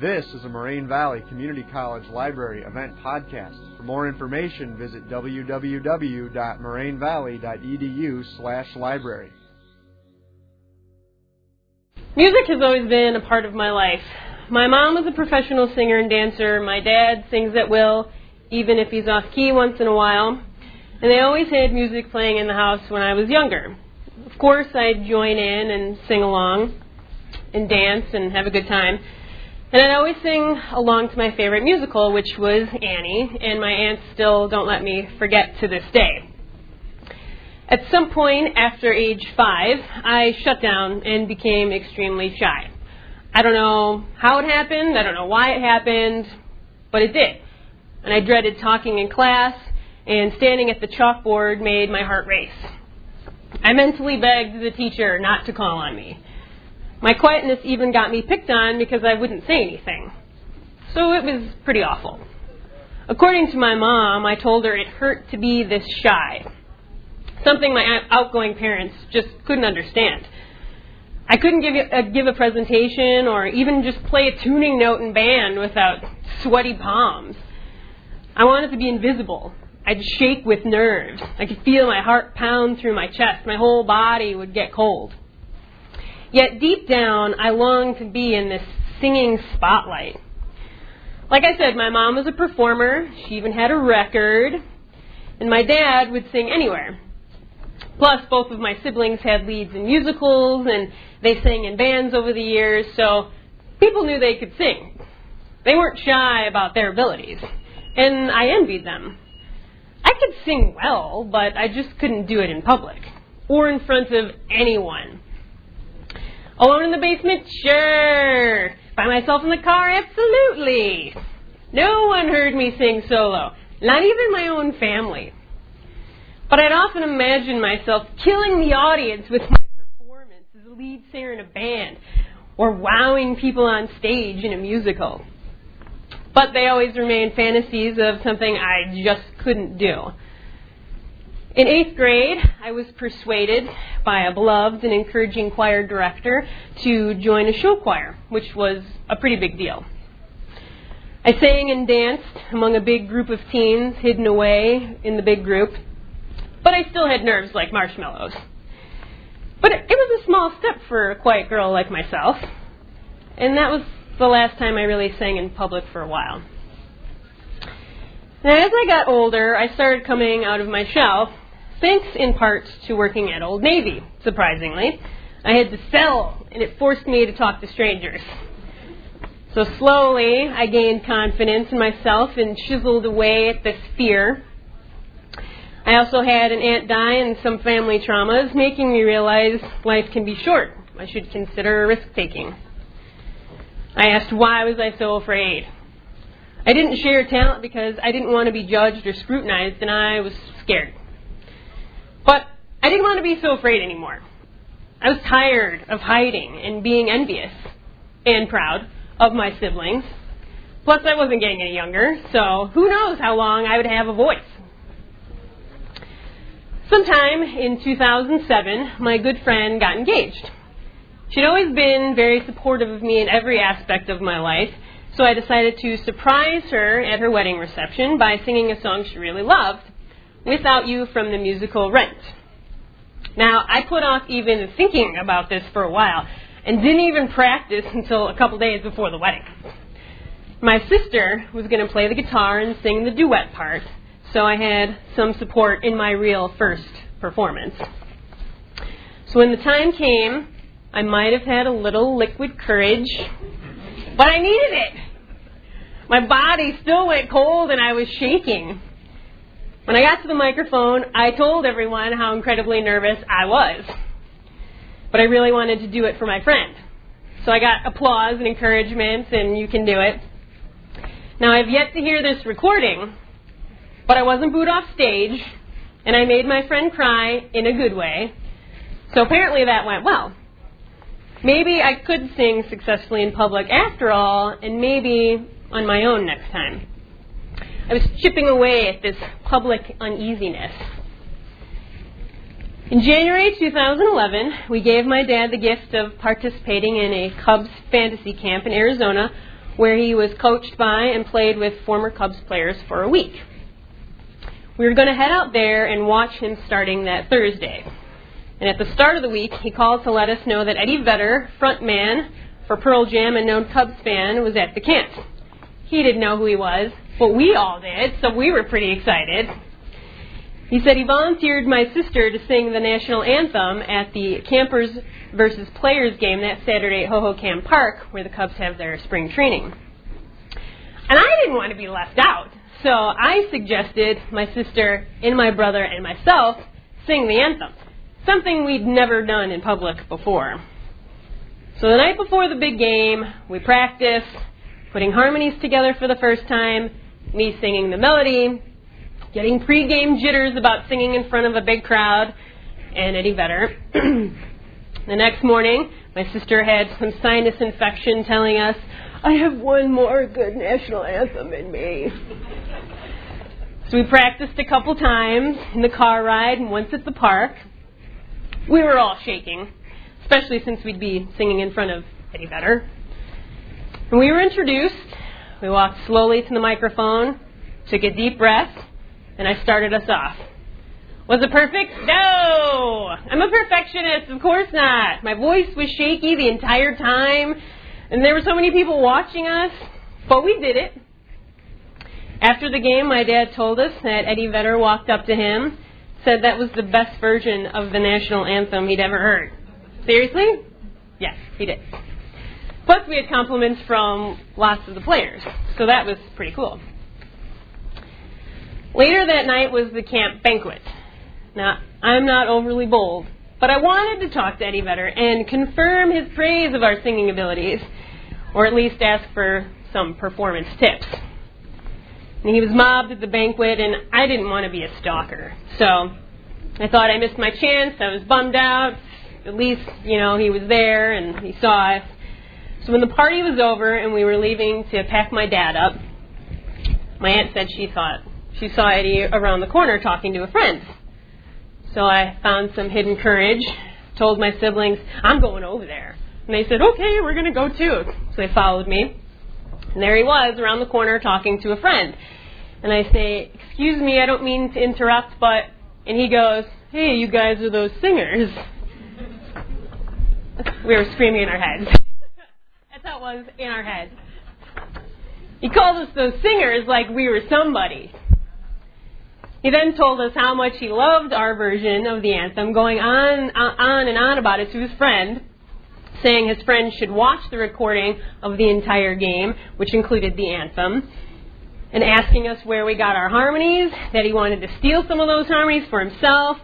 This is a Moraine Valley Community College Library event podcast. For more information, visit www.morainevalley.edu/library. Music has always been a part of my life. My mom was a professional singer and dancer. My dad sings at will, even if he's off key once in a while. And they always had music playing in the house when I was younger. Of course, I'd join in and sing along and dance and have a good time. And I'd always sing along to my favorite musical, which was Annie, and my aunts still don't let me forget to this day. At some point after age five, I shut down and became extremely shy. I don't know how it happened, I don't know why it happened, but it did. And I dreaded talking in class, and standing at the chalkboard made my heart race. I mentally begged the teacher not to call on me. My quietness even got me picked on because I wouldn't say anything. So it was pretty awful. According to my mom, I told her it hurt to be this shy. Something my outgoing parents just couldn't understand. I couldn't give a, uh, give a presentation or even just play a tuning note in band without sweaty palms. I wanted to be invisible. I'd shake with nerves. I could feel my heart pound through my chest. My whole body would get cold. Yet deep down, I longed to be in this singing spotlight. Like I said, my mom was a performer. She even had a record. And my dad would sing anywhere. Plus, both of my siblings had leads in musicals, and they sang in bands over the years, so people knew they could sing. They weren't shy about their abilities, and I envied them. I could sing well, but I just couldn't do it in public or in front of anyone. Oh, Alone in the basement? Sure. By myself in the car? Absolutely. No one heard me sing solo, not even my own family. But I'd often imagine myself killing the audience with my performance as a lead singer in a band or wowing people on stage in a musical. But they always remain fantasies of something I just couldn't do. In eighth grade, I was persuaded by a beloved and encouraging choir director to join a show choir, which was a pretty big deal. I sang and danced among a big group of teens hidden away in the big group, but I still had nerves like marshmallows. But it was a small step for a quiet girl like myself, and that was the last time I really sang in public for a while. Now, as I got older, I started coming out of my shell thanks in part to working at Old Navy, surprisingly. I had to sell, and it forced me to talk to strangers. So slowly, I gained confidence in myself and chiseled away at this fear. I also had an aunt die and some family traumas, making me realize life can be short. I should consider risk taking. I asked why was I so afraid? I didn't share talent because I didn't want to be judged or scrutinized, and I was scared. But I didn't want to be so afraid anymore. I was tired of hiding and being envious and proud of my siblings. Plus, I wasn't getting any younger, so who knows how long I would have a voice. Sometime in 2007, my good friend got engaged. She'd always been very supportive of me in every aspect of my life, so I decided to surprise her at her wedding reception by singing a song she really loved Without You from the musical Rent. Now, I put off even thinking about this for a while and didn't even practice until a couple days before the wedding. My sister was going to play the guitar and sing the duet part, so I had some support in my real first performance. So when the time came, I might have had a little liquid courage, but I needed it. My body still went cold and I was shaking. When I got to the microphone, I told everyone how incredibly nervous I was. But I really wanted to do it for my friend. So I got applause and encouragement, and you can do it. Now, I've yet to hear this recording, but I wasn't booed off stage, and I made my friend cry in a good way. So apparently that went well. Maybe I could sing successfully in public after all, and maybe on my own next time. I was chipping away at this public uneasiness. In January 2011, we gave my dad the gift of participating in a Cubs fantasy camp in Arizona where he was coached by and played with former Cubs players for a week. We were going to head out there and watch him starting that Thursday. And at the start of the week, he called to let us know that Eddie Vedder, frontman for Pearl Jam and known Cubs fan, was at the camp. He didn't know who he was, but we all did, so we were pretty excited. He said he volunteered my sister to sing the national anthem at the Campers versus Players game that Saturday at Hohokam Park, where the Cubs have their spring training. And I didn't want to be left out, so I suggested my sister and my brother and myself sing the anthem, something we'd never done in public before. So the night before the big game, we practiced, putting harmonies together for the first time, me singing the melody, getting pre-game jitters about singing in front of a big crowd, and Eddie Vedder. the next morning, my sister had some sinus infection telling us, I have one more good national anthem in me. so we practiced a couple times in the car ride and once at the park. We were all shaking, especially since we'd be singing in front of Eddie Vedder. And we were introduced, we walked slowly to the microphone, took a deep breath, and I started us off. Was it perfect? No! I'm a perfectionist, of course not. My voice was shaky the entire time, and there were so many people watching us, but we did it. After the game, my dad told us that Eddie Vedder walked up to him, said that was the best version of the national anthem he'd ever heard. Seriously? Yes, he did. Plus, we had compliments from lots of the players, so that was pretty cool. Later that night was the camp banquet. Now, I'm not overly bold, but I wanted to talk to Eddie Vedder and confirm his praise of our singing abilities, or at least ask for some performance tips. And he was mobbed at the banquet, and I didn't want to be a stalker. So I thought I missed my chance. I was bummed out. At least, you know, he was there and he saw us. So when the party was over and we were leaving to pack my dad up, my aunt said she thought she saw Eddie around the corner talking to a friend. So I found some hidden courage, told my siblings, I'm going over there. And they said, okay, we're going to go too. So they followed me. And there he was around the corner talking to a friend. And I say, excuse me, I don't mean to interrupt, but, and he goes, hey, you guys are those singers. we were screaming in our heads. It was in our head. He called us those singers like we were somebody. He then told us how much he loved our version of the anthem, going on, on and on about it to his friend, saying his friend should watch the recording of the entire game, which included the anthem, and asking us where we got our harmonies, that he wanted to steal some of those harmonies for himself,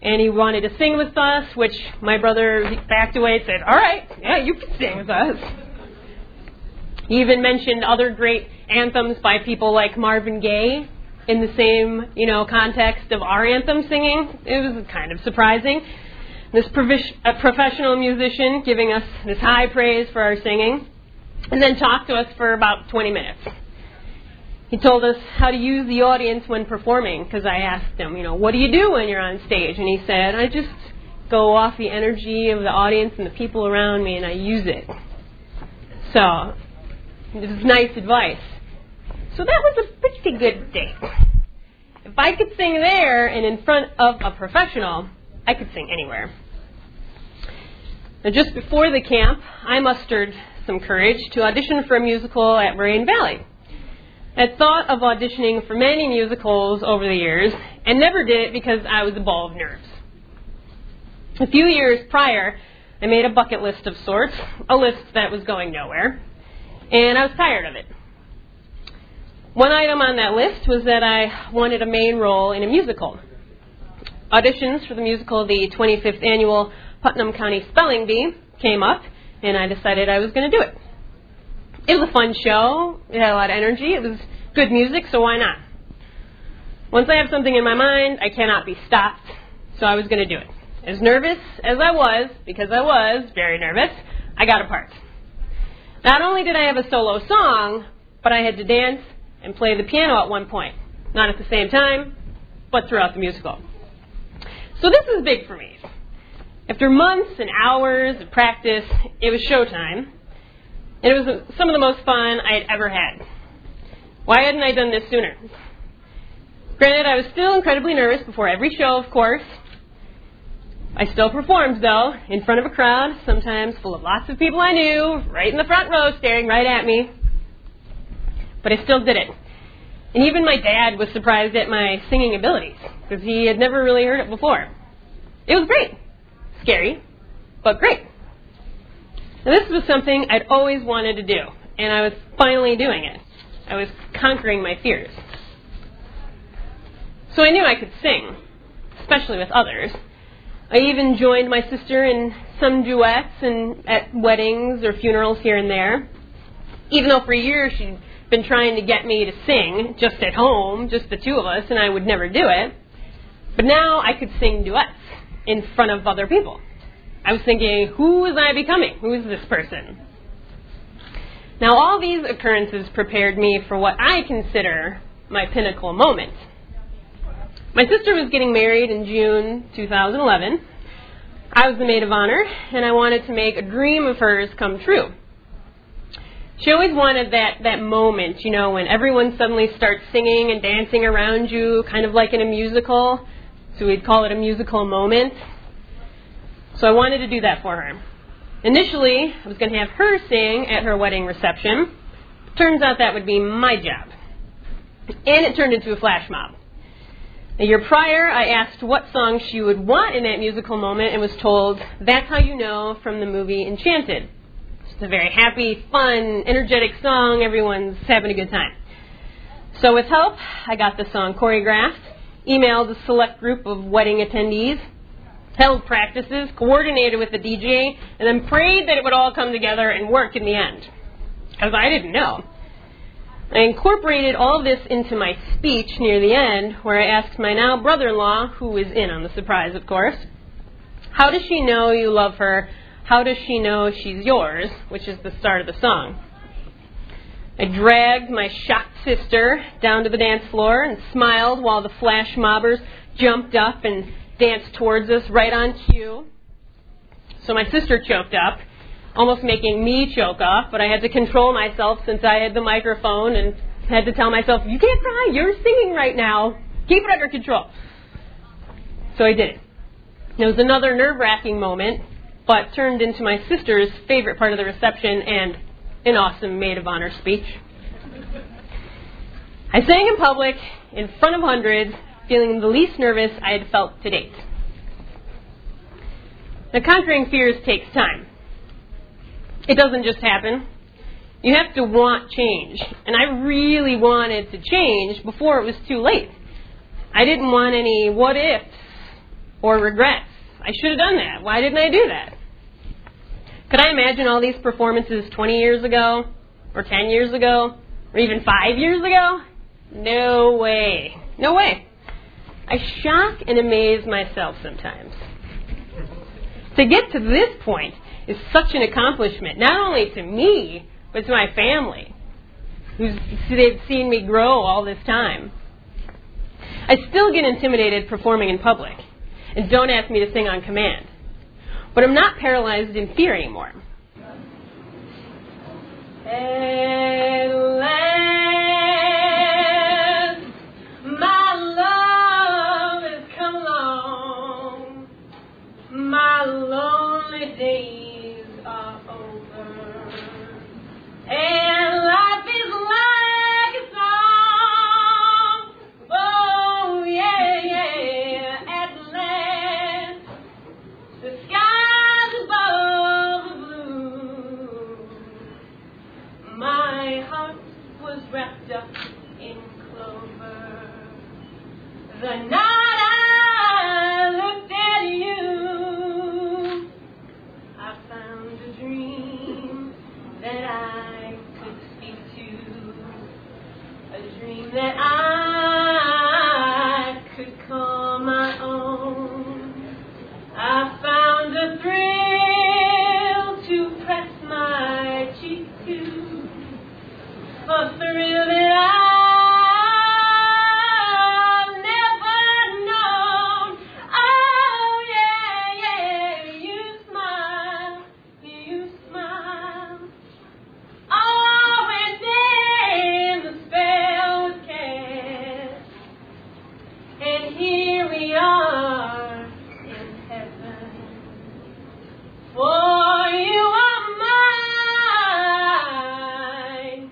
and he wanted to sing with us, which my brother backed away and said, All right, yeah, you can sing with us. He even mentioned other great anthems by people like Marvin Gaye in the same, you know, context of our anthem singing. It was kind of surprising. This professional musician giving us this high praise for our singing, and then talked to us for about 20 minutes. He told us how to use the audience when performing, because I asked him, you know, what do you do when you're on stage? And he said, I just go off the energy of the audience and the people around me, and I use it. So this is nice advice. So that was a pretty good day. If I could sing there and in front of a professional, I could sing anywhere. Now, just before the camp, I mustered some courage to audition for a musical at Moraine Valley. I'd thought of auditioning for many musicals over the years and never did it because I was a ball of nerves. A few years prior, I made a bucket list of sorts, a list that was going nowhere and I was tired of it. One item on that list was that I wanted a main role in a musical. Auditions for the musical, the 25th annual Putnam County Spelling Bee, came up, and I decided I was going to do it. It was a fun show. It had a lot of energy. It was good music, so why not? Once I have something in my mind, I cannot be stopped, so I was going to do it. As nervous as I was, because I was very nervous, I got a part. Not only did I have a solo song, but I had to dance and play the piano at one point. Not at the same time, but throughout the musical. So this is big for me. After months and hours of practice, it was showtime. And it was some of the most fun I had ever had. Why hadn't I done this sooner? Granted, I was still incredibly nervous before every show, of course. I still performed, though, in front of a crowd, sometimes full of lots of people I knew, right in the front row, staring right at me. But I still did it. And even my dad was surprised at my singing abilities, because he had never really heard it before. It was great. Scary, but great. And this was something I'd always wanted to do, and I was finally doing it. I was conquering my fears. So I knew I could sing, especially with others. I even joined my sister in some duets and at weddings or funerals here and there. Even though for years she'd been trying to get me to sing just at home, just the two of us, and I would never do it. But now I could sing duets in front of other people. I was thinking, who is I becoming? Who is this person? Now, all these occurrences prepared me for what I consider my pinnacle moment. My sister was getting married in June 2011. I was the maid of honor, and I wanted to make a dream of hers come true. She always wanted that, that moment, you know, when everyone suddenly starts singing and dancing around you, kind of like in a musical. So we'd call it a musical moment. So I wanted to do that for her. Initially, I was going to have her sing at her wedding reception. Turns out that would be my job. And it turned into a flash mob. A year prior, I asked what song she would want in that musical moment and was told, That's How You Know from the movie Enchanted. It's a very happy, fun, energetic song. Everyone's having a good time. So, with help, I got the song choreographed, emailed a select group of wedding attendees, held practices, coordinated with the DJ, and then prayed that it would all come together and work in the end. Because I didn't know. I incorporated all this into my speech near the end, where I asked my now brother in law, who was in on the surprise, of course, How does she know you love her? How does she know she's yours? which is the start of the song. I dragged my shocked sister down to the dance floor and smiled while the flash mobbers jumped up and danced towards us right on cue. So my sister choked up, almost making me choke up, but I had to control myself since I had the microphone and had to tell myself, You can't cry, you're singing right now. Keep it under control. So I did it. It was another nerve wracking moment, but turned into my sister's favorite part of the reception and an awesome maid of honor speech. I sang in public in front of hundreds, feeling the least nervous I had felt to date. Now, conquering fears takes time. It doesn't just happen. You have to want change. And I really wanted to change before it was too late. I didn't want any what ifs or regrets. I should have done that. Why didn't I do that? Could I imagine all these performances 20 years ago, or 10 years ago, or even 5 years ago? No way. No way. I shock and amaze myself sometimes. To get to this point is such an accomplishment, not only to me, but to my family, who's they've seen me grow all this time. I still get intimidated performing in public, and don't ask me to sing on command. But I'm not paralyzed in fear anymore. At call my own. I here we are in heaven. For you are mine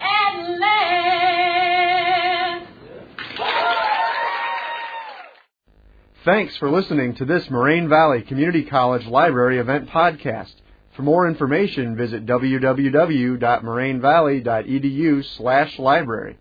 at last. Thanks for listening to this Moraine Valley Community College Library event podcast. For more information, visit www.morainevalley.edu slash library.